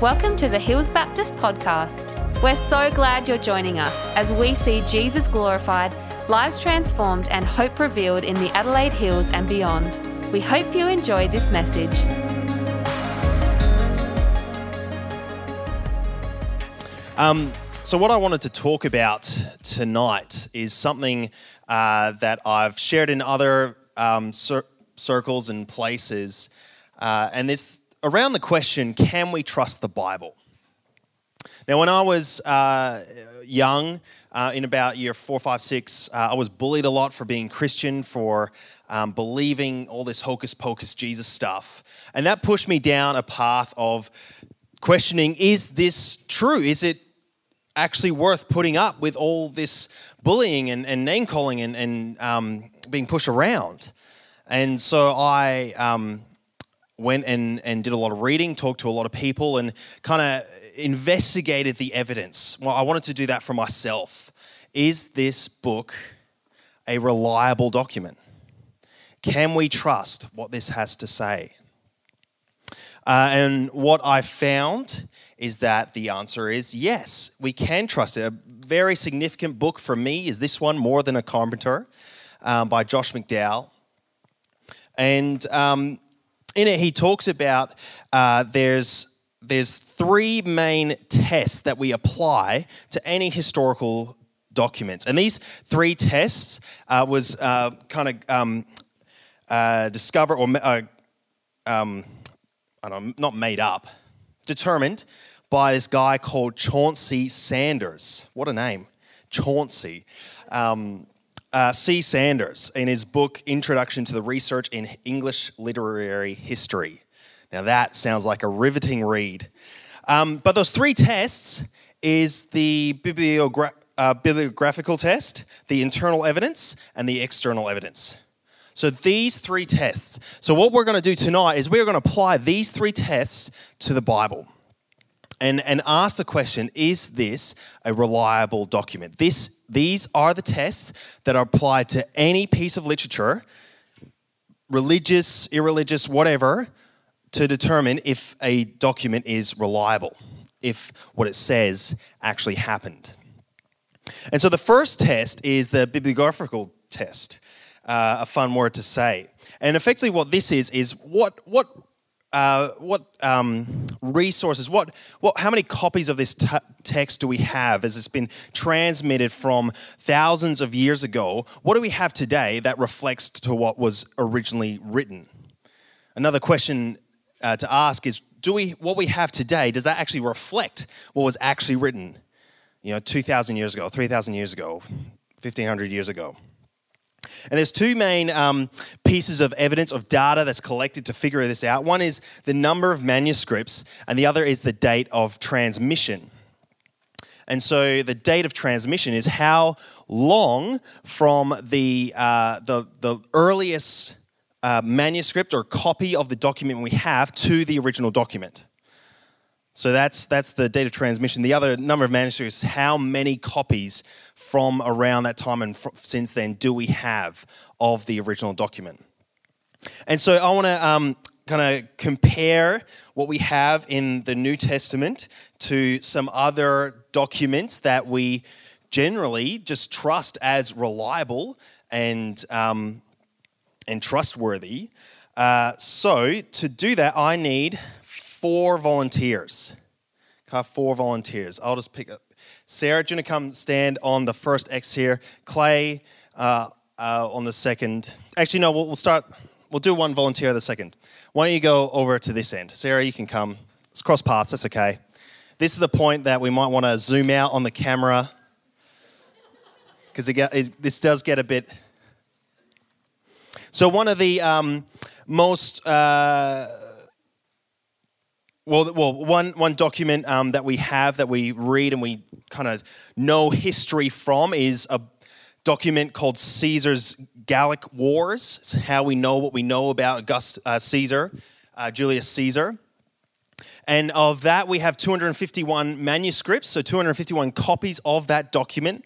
Welcome to the Hills Baptist Podcast. We're so glad you're joining us as we see Jesus glorified, lives transformed, and hope revealed in the Adelaide Hills and beyond. We hope you enjoy this message. Um, so, what I wanted to talk about tonight is something uh, that I've shared in other um, cir- circles and places, uh, and it's around the question can we trust the Bible? Now, when I was uh, young, uh, in about year four, five, six, uh, I was bullied a lot for being Christian, for um, believing all this hocus pocus Jesus stuff. And that pushed me down a path of questioning is this true? Is it actually worth putting up with all this bullying and, and name calling and, and um, being pushed around? And so I um, went and, and did a lot of reading, talked to a lot of people, and kind of investigated the evidence. Well, I wanted to do that for myself. Is this book a reliable document? Can we trust what this has to say? Uh, and what I found is that the answer is yes, we can trust it. A very significant book for me is this one, More Than a Carpenter, um, by Josh McDowell. And um, in it, he talks about uh, there's, there's three main tests that we apply to any historical documents. And these three tests uh, was uh, kind of um, uh, discovered or uh, um, I don't know, not made up, determined by this guy called Chauncey Sanders. What a name, Chauncey. Um, uh, C. Sanders in his book Introduction to the Research in English Literary History. Now that sounds like a riveting read. Um, but those three tests is the bibliogra- uh, bibliographical test, the internal evidence, and the external evidence. So these three tests. So what we're going to do tonight is we're going to apply these three tests to the Bible. And, and ask the question is this a reliable document this, these are the tests that are applied to any piece of literature religious irreligious whatever to determine if a document is reliable if what it says actually happened and so the first test is the bibliographical test uh, a fun word to say. And effectively, what this is is what what uh, what um, resources, what, what, how many copies of this t- text do we have as it's been transmitted from thousands of years ago? What do we have today that reflects to what was originally written? Another question uh, to ask is, do we, what we have today, does that actually reflect what was actually written, you know, 2,000 years ago, 3,000 years ago, 1,500 years ago? And there's two main um, pieces of evidence of data that's collected to figure this out. One is the number of manuscripts, and the other is the date of transmission. And so the date of transmission is how long from the, uh, the, the earliest uh, manuscript or copy of the document we have to the original document. So that's, that's the date of transmission. The other number of manuscripts, how many copies from around that time and since then do we have of the original document? And so I want to um, kind of compare what we have in the New Testament to some other documents that we generally just trust as reliable and, um, and trustworthy. Uh, so to do that, I need four volunteers. I have four volunteers. I'll just pick up. Sarah, do you want to come stand on the first X here? Clay uh, uh, on the second. Actually, no, we'll, we'll start. We'll do one volunteer the second. Why don't you go over to this end? Sarah, you can come. Let's cross paths. That's okay. This is the point that we might want to zoom out on the camera because this does get a bit. So one of the um, most uh, well, well, one one document um, that we have that we read and we kind of know history from is a document called Caesar's Gallic Wars. It's how we know what we know about August, uh, Caesar, uh, Julius Caesar. And of that, we have 251 manuscripts, so 251 copies of that document.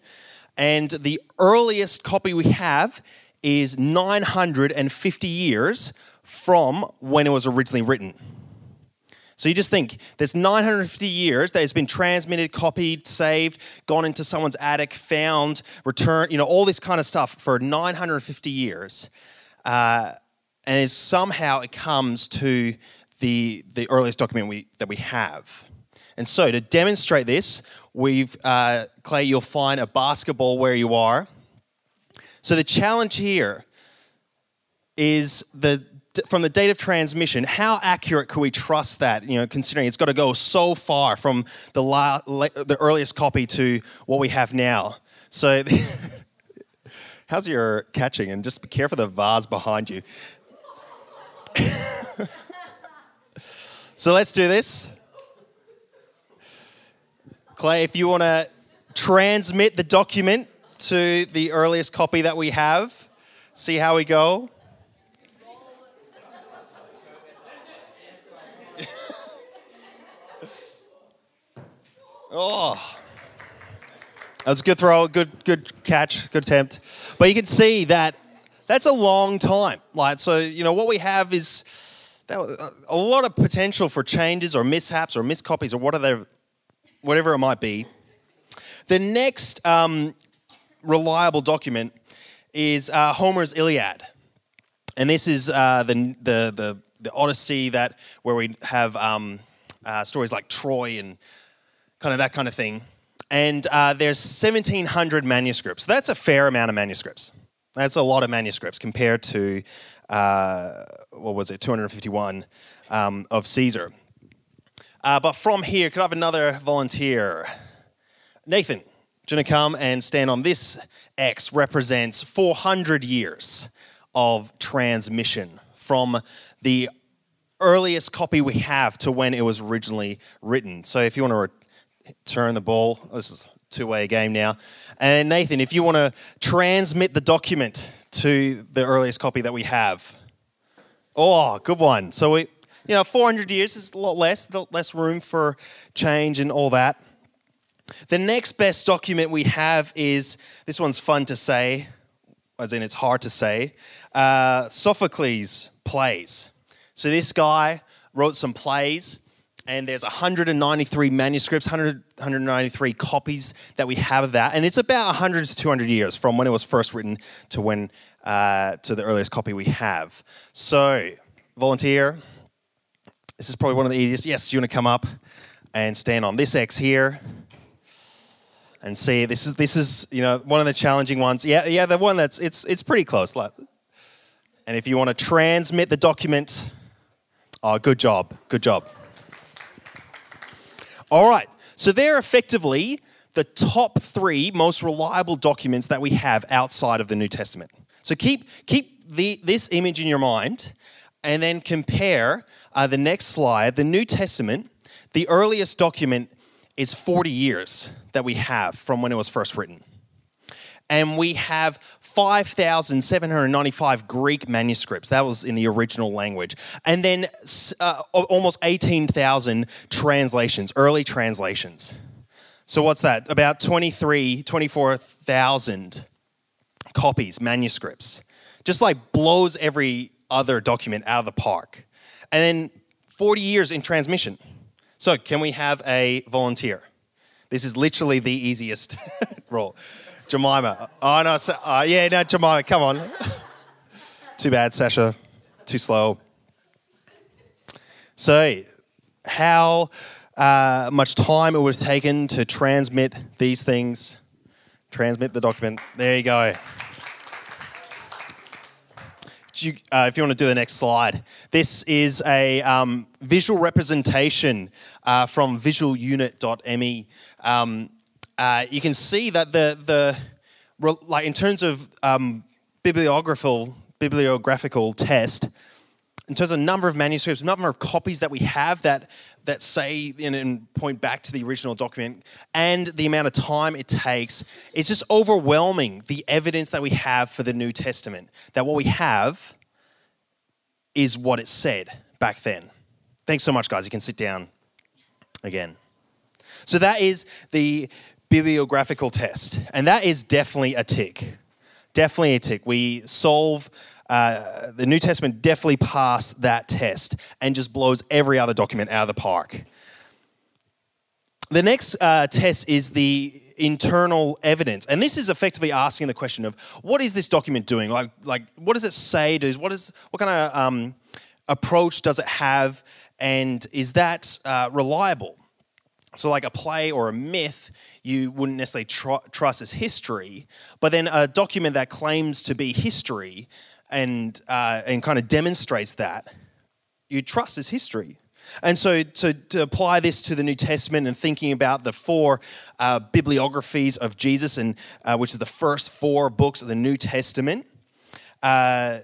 And the earliest copy we have is 950 years from when it was originally written. So you just think there's 950 years that has been transmitted, copied, saved, gone into someone's attic, found, returned, you know, all this kind of stuff for 950 years. Uh, and somehow it comes to the, the earliest document we, that we have. And so to demonstrate this, we've, uh, Clay, you'll find a basketball where you are. So the challenge here is the from the date of transmission, how accurate could we trust that? You know, considering it's got to go so far from the la- the earliest copy to what we have now. So, how's your catching? And just be careful the vase behind you. so let's do this. Clay, if you want to transmit the document to the earliest copy that we have, see how we go. Oh. That was a good throw, good good catch, good attempt. But you can see that that's a long time. Like so, you know what we have is a lot of potential for changes or mishaps or miscopies or whatever, whatever it might be. The next um, reliable document is uh, Homer's Iliad, and this is uh, the, the, the the Odyssey that where we have um, uh, stories like Troy and kind of that kind of thing. And uh, there's 1,700 manuscripts. That's a fair amount of manuscripts. That's a lot of manuscripts compared to uh, what was it, 251 um, of Caesar. Uh, but from here, could I have another volunteer? Nathan, do you want to come and stand on this X represents 400 years of transmission from the earliest copy we have to when it was originally written. So if you want to turn the ball, this is two-way game now. And Nathan, if you want to transmit the document to the earliest copy that we have. Oh, good one. So we, you know, 400 years is a lot less, less room for change and all that. The next best document we have is this one's fun to say, as in it's hard to say. Uh, Sophocles plays. So this guy wrote some plays, and there's 193 manuscripts, 100, 193 copies that we have of that, and it's about 100 to 200 years from when it was first written to when uh, to the earliest copy we have. So, volunteer. This is probably one of the easiest. Yes, you want to come up and stand on this X here and see. This is this is you know one of the challenging ones. Yeah, yeah, the one that's it's it's pretty close. And if you want to transmit the document Oh, good job. Good job. All right. So they're effectively the top three most reliable documents that we have outside of the New Testament. So keep, keep the, this image in your mind and then compare uh, the next slide. The New Testament, the earliest document is 40 years that we have from when it was first written. And we have 5,795 Greek manuscripts. That was in the original language. And then uh, almost 18,000 translations, early translations. So, what's that? About 23, 24,000 copies, manuscripts. Just like blows every other document out of the park. And then 40 years in transmission. So, can we have a volunteer? This is literally the easiest role. Jemima. Oh, no. Uh, yeah, no, Jemima, come on. Too bad, Sasha. Too slow. So, how uh, much time it was taken to transmit these things, transmit the document. There you go. You, uh, if you want to do the next slide, this is a um, visual representation uh, from visualunit.me. Um, uh, you can see that the, the like in terms of um, bibliographical, bibliographical test, in terms of number of manuscripts, number of copies that we have that, that say and point back to the original document, and the amount of time it takes, it's just overwhelming the evidence that we have for the New Testament. That what we have is what it said back then. Thanks so much, guys. You can sit down again. So that is the bibliographical test. And that is definitely a tick. Definitely a tick. We solve uh, the New Testament definitely passed that test and just blows every other document out of the park. The next uh, test is the internal evidence, and this is effectively asking the question of what is this document doing? Like, like what does it say? Does what is what kind of um, approach does it have, and is that uh, reliable? So, like a play or a myth, you wouldn't necessarily tr- trust as history, but then a document that claims to be history and uh, and kind of demonstrates that you trust as history. And so, to, to, apply this to the New Testament and thinking about the four uh, bibliographies of Jesus, and uh, which are the first four books of the New Testament, uh,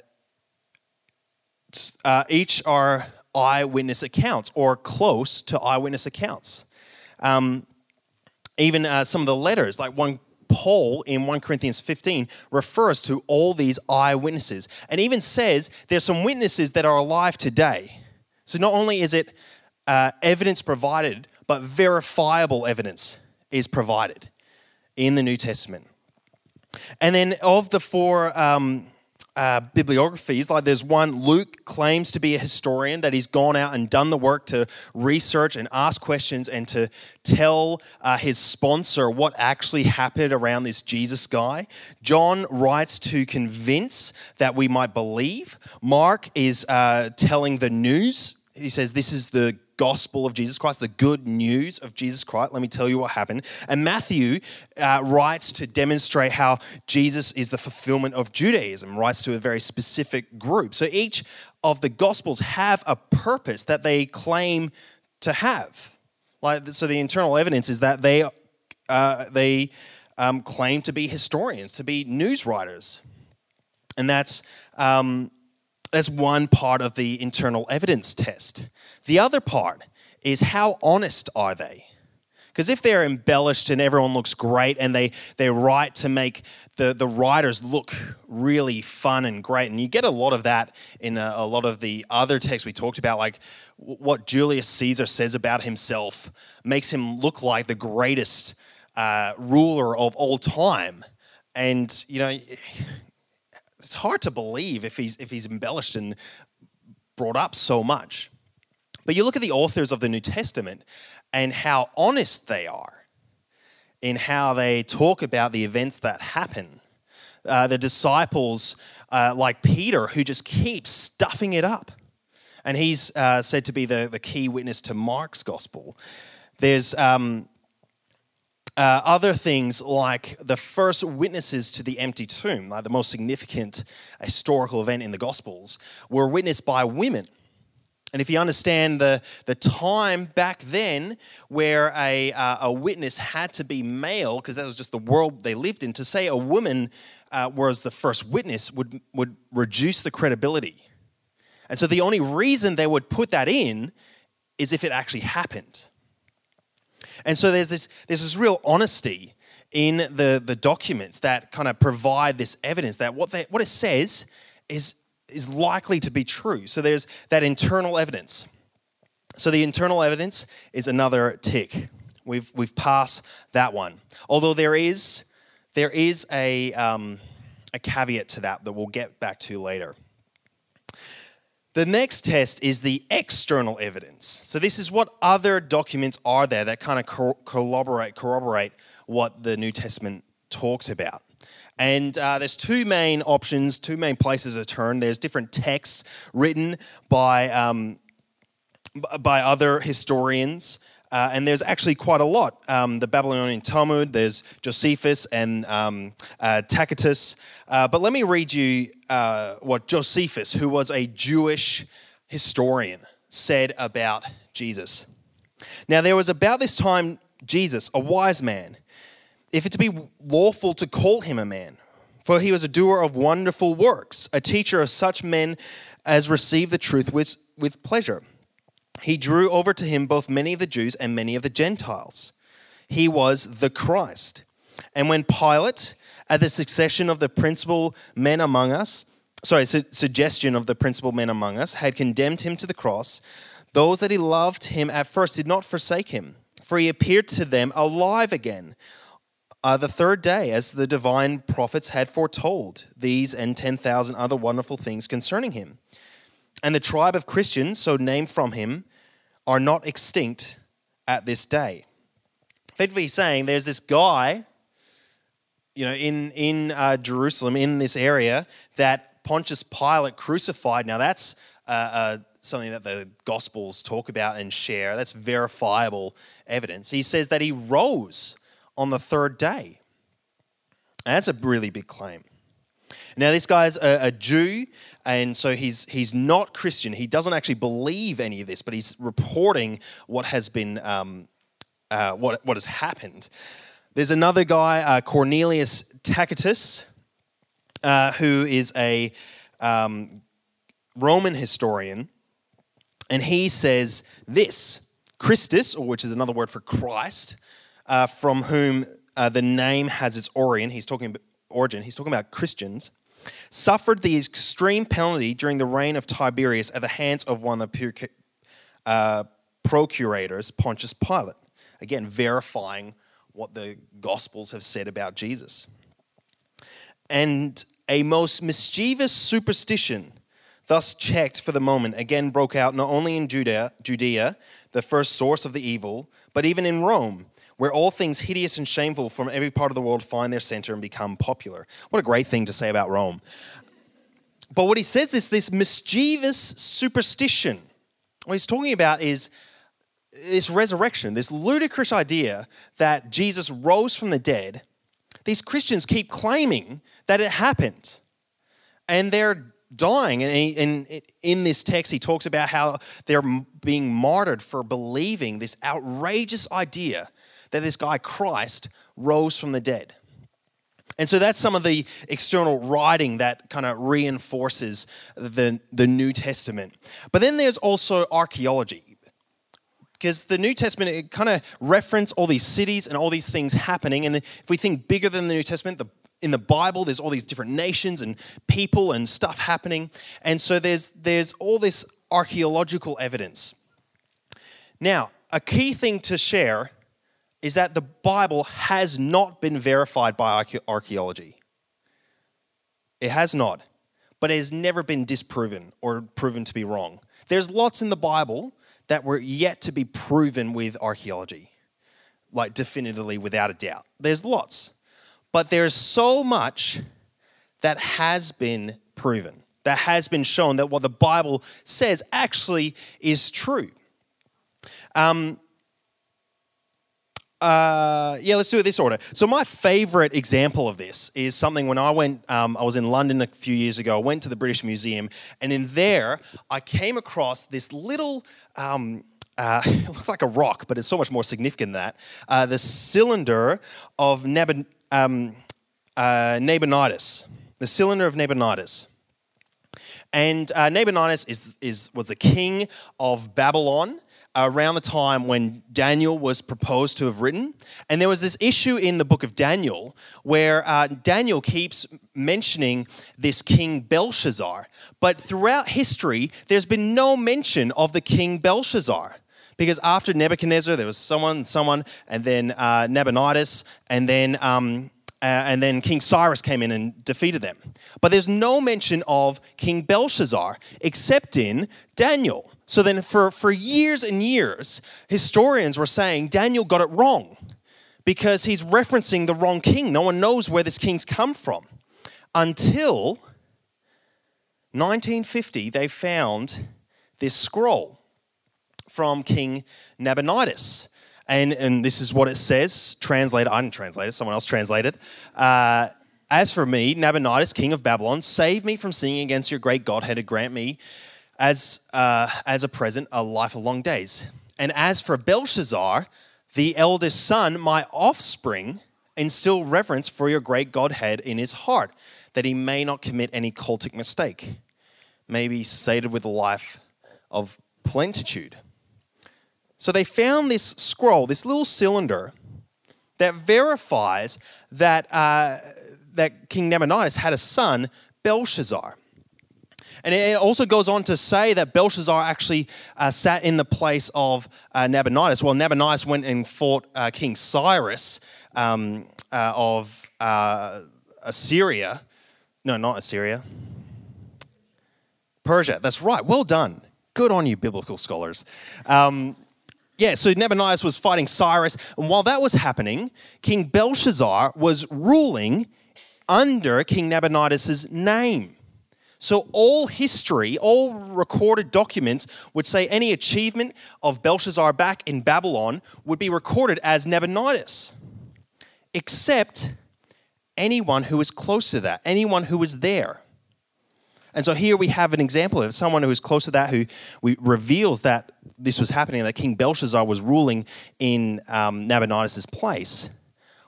uh each are eyewitness accounts or close to eyewitness accounts. Um, even uh, some of the letters, like one Paul in 1 Corinthians 15 refers to all these eyewitnesses and even says there's some witnesses that are alive today so not only is it uh, evidence provided, but verifiable evidence is provided in the New Testament. And then of the four um, uh, bibliographies. Like there's one, Luke claims to be a historian, that he's gone out and done the work to research and ask questions and to tell uh, his sponsor what actually happened around this Jesus guy. John writes to convince that we might believe. Mark is uh, telling the news. He says, This is the gospel of Jesus Christ, the good news of Jesus Christ. Let me tell you what happened. And Matthew uh, writes to demonstrate how Jesus is the fulfillment of Judaism, writes to a very specific group. So each of the gospels have a purpose that they claim to have. Like, so the internal evidence is that they, uh, they um, claim to be historians, to be news writers. And that's, um, that's one part of the internal evidence test. The other part is how honest are they? Because if they're embellished and everyone looks great and they, they write to make the, the writers look really fun and great, and you get a lot of that in a, a lot of the other texts we talked about, like what Julius Caesar says about himself makes him look like the greatest uh, ruler of all time. And, you know, it's hard to believe if he's, if he's embellished and brought up so much. But you look at the authors of the New Testament and how honest they are in how they talk about the events that happen. Uh, the disciples, uh, like Peter, who just keeps stuffing it up. And he's uh, said to be the, the key witness to Mark's gospel. There's um, uh, other things like the first witnesses to the empty tomb, like the most significant historical event in the Gospels, were witnessed by women. And if you understand the, the time back then where a, uh, a witness had to be male, because that was just the world they lived in, to say a woman uh, was the first witness would, would reduce the credibility. And so the only reason they would put that in is if it actually happened. And so there's this, there's this real honesty in the, the documents that kind of provide this evidence that what, they, what it says is is likely to be true. So there's that internal evidence. So the internal evidence is another tick. We've, we've passed that one. Although there is, there is a, um, a caveat to that that we'll get back to later. The next test is the external evidence. So this is what other documents are there that kind of corroborate, corroborate what the New Testament talks about. And uh, there's two main options, two main places to turn. There's different texts written by, um, by other historians. Uh, and there's actually quite a lot. Um, the Babylonian Talmud, there's Josephus and um, uh, Tacitus. Uh, but let me read you uh, what Josephus, who was a Jewish historian, said about Jesus. Now, there was about this time Jesus, a wise man, if it to be lawful to call him a man. For he was a doer of wonderful works, a teacher of such men as receive the truth with, with pleasure. He drew over to him both many of the Jews and many of the Gentiles. He was the Christ. And when Pilate, at the succession of the principal men among us, sorry, su- suggestion of the principal men among us, had condemned him to the cross, those that he loved him at first did not forsake him, for he appeared to them alive again uh, the third day, as the divine prophets had foretold these and 10,000 other wonderful things concerning him. And the tribe of Christians, so named from him, are not extinct at this day. Effectively, he's saying there's this guy, you know, in, in uh, Jerusalem, in this area, that Pontius Pilate crucified. Now, that's uh, uh, something that the Gospels talk about and share. That's verifiable evidence. He says that he rose on the third day. And that's a really big claim. Now, this guy's a, a, Jew, and so he's, he's not Christian. He doesn't actually believe any of this, but he's reporting what has been, um, uh, what, what has happened. There's another guy, uh, Cornelius Tacitus, uh, who is a um, Roman historian, and he says this Christus, or which is another word for Christ, uh, from whom uh, the name has its origin. He's talking about origin. He's talking about Christians. Suffered the extreme penalty during the reign of Tiberius at the hands of one of the uh, procurators, Pontius Pilate. Again, verifying what the Gospels have said about Jesus. And a most mischievous superstition, thus checked for the moment, again broke out not only in Judea, Judea, the first source of the evil, but even in Rome where all things hideous and shameful from every part of the world find their center and become popular. What a great thing to say about Rome. But what he says is this mischievous superstition. What he's talking about is this resurrection, this ludicrous idea that Jesus rose from the dead. These Christians keep claiming that it happened. And they're dying. And in this text, he talks about how they're being martyred for believing this outrageous idea that this guy, Christ, rose from the dead. And so that's some of the external writing that kind of reinforces the, the New Testament. But then there's also archaeology. Because the New Testament, it kind of reference all these cities and all these things happening. And if we think bigger than the New Testament, the, in the Bible, there's all these different nations and people and stuff happening. And so there's, there's all this archaeological evidence. Now, a key thing to share is that the Bible has not been verified by archaeology. It has not, but it has never been disproven or proven to be wrong. There's lots in the Bible that were yet to be proven with archaeology, like definitively without a doubt. There's lots. But there's so much that has been proven, that has been shown that what the Bible says actually is true. Um, uh, yeah, let's do it this order. So my favorite example of this is something when I went, um, I was in London a few years ago. I went to the British Museum, and in there I came across this little. Um, uh, it looks like a rock, but it's so much more significant than that. Uh, the cylinder of Nab- um, uh, Nabonidus, the cylinder of Nabonidus. And uh, Nabonidus is, is, was the king of Babylon around the time when Daniel was proposed to have written. And there was this issue in the book of Daniel where uh, Daniel keeps mentioning this king Belshazzar. But throughout history, there's been no mention of the king Belshazzar. Because after Nebuchadnezzar, there was someone, someone, and then uh, Nabonidus, and then um, uh, and then King Cyrus came in and defeated them. But there's no mention of King Belshazzar except in Daniel. So then, for, for years and years, historians were saying Daniel got it wrong because he's referencing the wrong king. No one knows where this king's come from. Until 1950, they found this scroll from King Nabonidus. And, and this is what it says. Translated, I didn't translate it, someone else translated. Uh, As for me, Nabonidus, king of Babylon, save me from sinning against your great Godhead and grant me as, uh, as a present a life of long days. And as for Belshazzar, the eldest son, my offspring, instill reverence for your great Godhead in his heart, that he may not commit any cultic mistake, may be sated with a life of plentitude. So they found this scroll, this little cylinder, that verifies that, uh, that King Nabonidus had a son, Belshazzar. And it also goes on to say that Belshazzar actually uh, sat in the place of uh, Nabonidus. Well, Nabonidus went and fought uh, King Cyrus um, uh, of uh, Assyria. No, not Assyria. Persia. That's right. Well done. Good on you, biblical scholars. Um, yeah, so Nabonidus was fighting Cyrus, and while that was happening, King Belshazzar was ruling under King Nabonidus' name. So, all history, all recorded documents would say any achievement of Belshazzar back in Babylon would be recorded as Nabonidus, except anyone who was close to that, anyone who was there. And so here we have an example of someone who is close to that, who reveals that this was happening, that King Belshazzar was ruling in um, Nabonidus' place.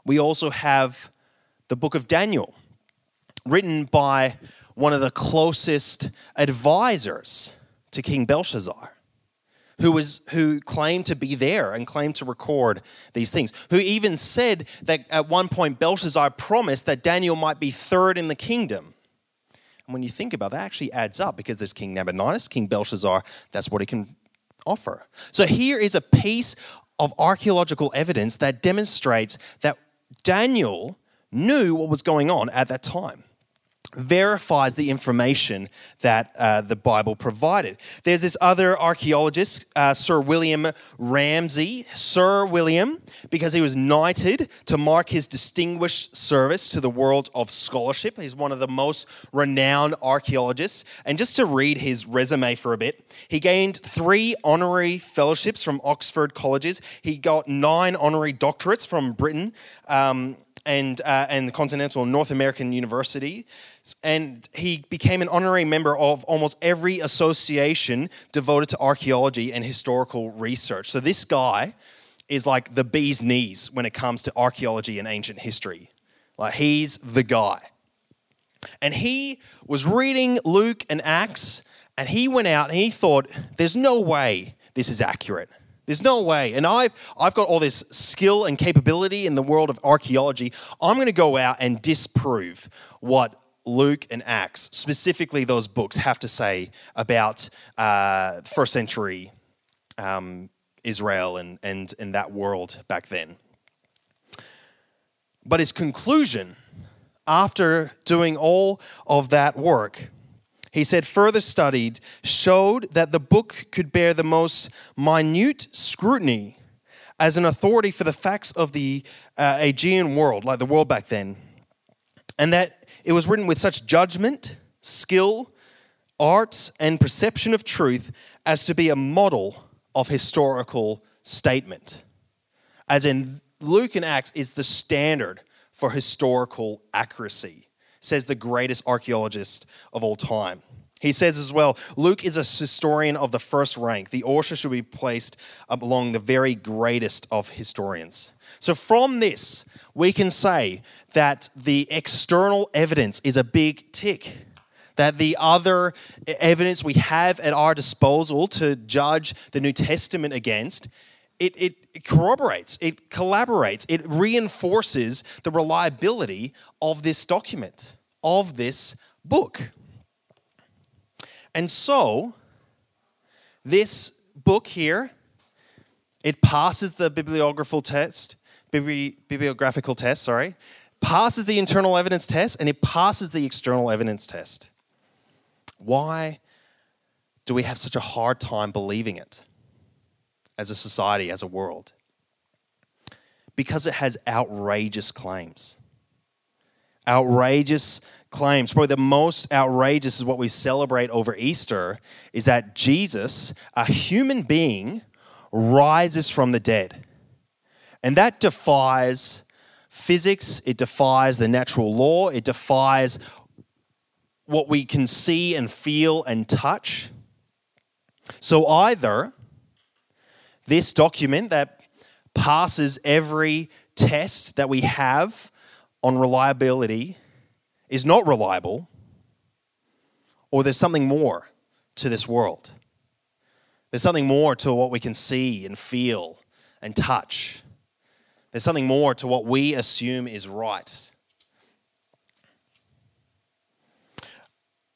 We also have the book of Daniel, written by one of the closest advisors to King Belshazzar. Who, was, who claimed to be there and claimed to record these things. Who even said that at one point Belshazzar promised that Daniel might be third in the kingdom. And when you think about that, actually adds up because there's King Nabonidus, King Belshazzar, that's what he can offer. So here is a piece of archaeological evidence that demonstrates that Daniel knew what was going on at that time verifies the information that uh, the Bible provided. There's this other archaeologist, uh, Sir William Ramsay. Sir William, because he was knighted to mark his distinguished service to the world of scholarship. He's one of the most renowned archaeologists. And just to read his resume for a bit, he gained three honorary fellowships from Oxford colleges. He got nine honorary doctorates from Britain. Um, and, uh, and the Continental North American University and he became an honorary member of almost every association devoted to archaeology and historical research. So this guy is like the bee's knees when it comes to archaeology and ancient history. Like he's the guy. And he was reading Luke and Acts, and he went out and he thought, there's no way this is accurate. There's no way. And I've, I've got all this skill and capability in the world of archaeology. I'm going to go out and disprove what Luke and Acts, specifically those books, have to say about uh, first century um, Israel and, and, and that world back then. But his conclusion, after doing all of that work, he said, further studied showed that the book could bear the most minute scrutiny as an authority for the facts of the uh, Aegean world, like the world back then, and that it was written with such judgment, skill, art, and perception of truth as to be a model of historical statement. As in, Luke and Acts is the standard for historical accuracy, says the greatest archaeologist of all time. He says as well, Luke is a historian of the first rank. The author should be placed among the very greatest of historians. So, from this, we can say that the external evidence is a big tick. That the other evidence we have at our disposal to judge the New Testament against, it, it, it corroborates, it collaborates, it reinforces the reliability of this document, of this book. And so, this book here, it passes the bibliographical test bibliographical test, sorry, passes the internal evidence test and it passes the external evidence test. Why do we have such a hard time believing it as a society, as a world? Because it has outrageous claims. Outrageous claims. Probably the most outrageous is what we celebrate over Easter is that Jesus, a human being, rises from the dead. And that defies physics, it defies the natural law, it defies what we can see and feel and touch. So either this document that passes every test that we have on reliability is not reliable, or there's something more to this world. There's something more to what we can see and feel and touch. There's something more to what we assume is right.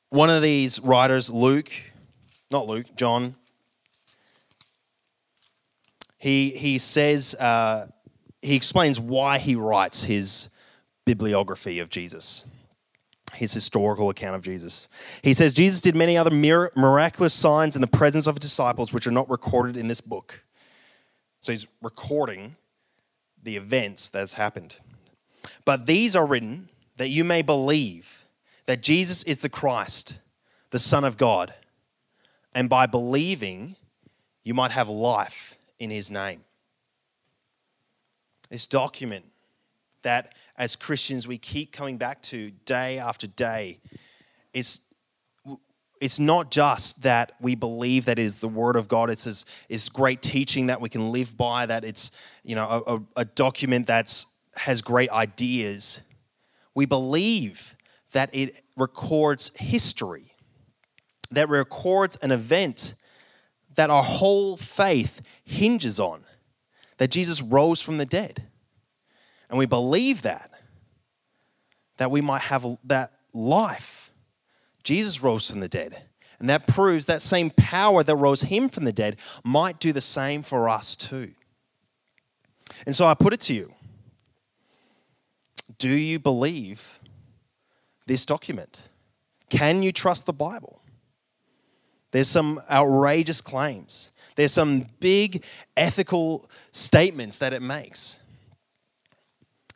One of these writers, Luke, not Luke, John, he, he says, uh, he explains why he writes his bibliography of Jesus, his historical account of Jesus. He says, Jesus did many other miraculous signs in the presence of his disciples, which are not recorded in this book. So he's recording the events that's happened. But these are written that you may believe that Jesus is the Christ, the Son of God, and by believing, you might have life in his name. This document that as Christians we keep coming back to day after day is it's not just that we believe that it is the word of God. It's this, great teaching that we can live by. That it's you know a, a document that's has great ideas. We believe that it records history, that records an event that our whole faith hinges on, that Jesus rose from the dead. And we believe that, that we might have that life. Jesus rose from the dead. And that proves that same power that rose him from the dead might do the same for us too. And so I put it to you do you believe this document? Can you trust the Bible? There's some outrageous claims. There's some big ethical statements that it makes.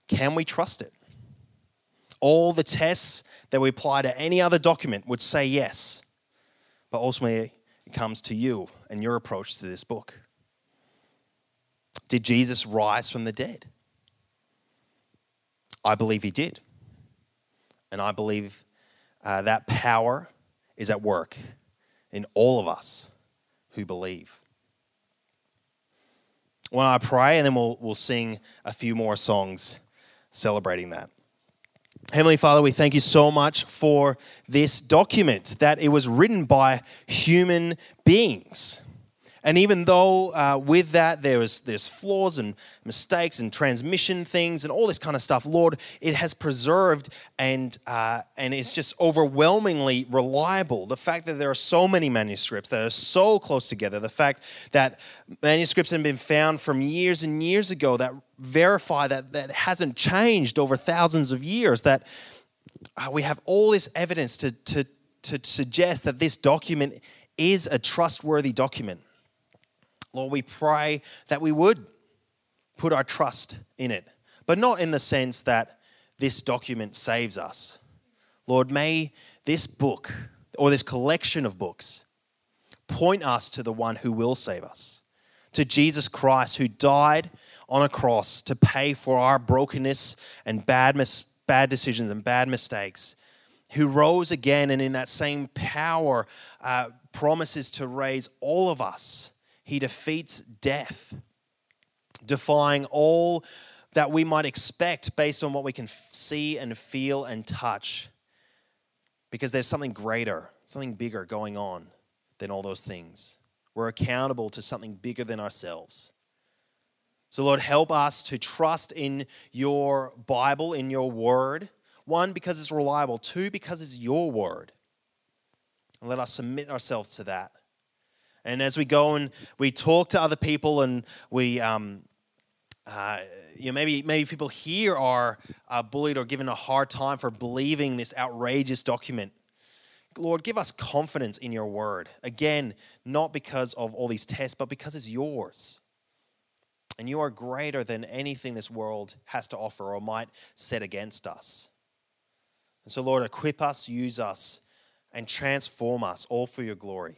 Can we trust it? All the tests that we apply to any other document would say yes. But ultimately, it comes to you and your approach to this book. Did Jesus rise from the dead? I believe he did. And I believe uh, that power is at work in all of us who believe. When I pray, and then we'll, we'll sing a few more songs celebrating that. Heavenly Father, we thank you so much for this document that it was written by human beings. And even though uh, with that there was there's flaws and mistakes and transmission things and all this kind of stuff, Lord, it has preserved and uh, and it's just overwhelmingly reliable. The fact that there are so many manuscripts that are so close together, the fact that manuscripts have been found from years and years ago that verify that that hasn't changed over thousands of years, that uh, we have all this evidence to to to suggest that this document is a trustworthy document. Lord, we pray that we would put our trust in it, but not in the sense that this document saves us. Lord, may this book or this collection of books point us to the one who will save us, to Jesus Christ, who died on a cross to pay for our brokenness and bad, mis- bad decisions and bad mistakes, who rose again and in that same power uh, promises to raise all of us he defeats death, defying all that we might expect based on what we can see and feel and touch. Because there's something greater, something bigger going on than all those things. We're accountable to something bigger than ourselves. So, Lord, help us to trust in your Bible, in your word. One, because it's reliable. Two, because it's your word. And let us submit ourselves to that. And as we go and we talk to other people and we, um, uh, you know, maybe, maybe people here are uh, bullied or given a hard time for believing this outrageous document. Lord, give us confidence in your word. Again, not because of all these tests, but because it's yours. And you are greater than anything this world has to offer or might set against us. And so, Lord, equip us, use us, and transform us all for your glory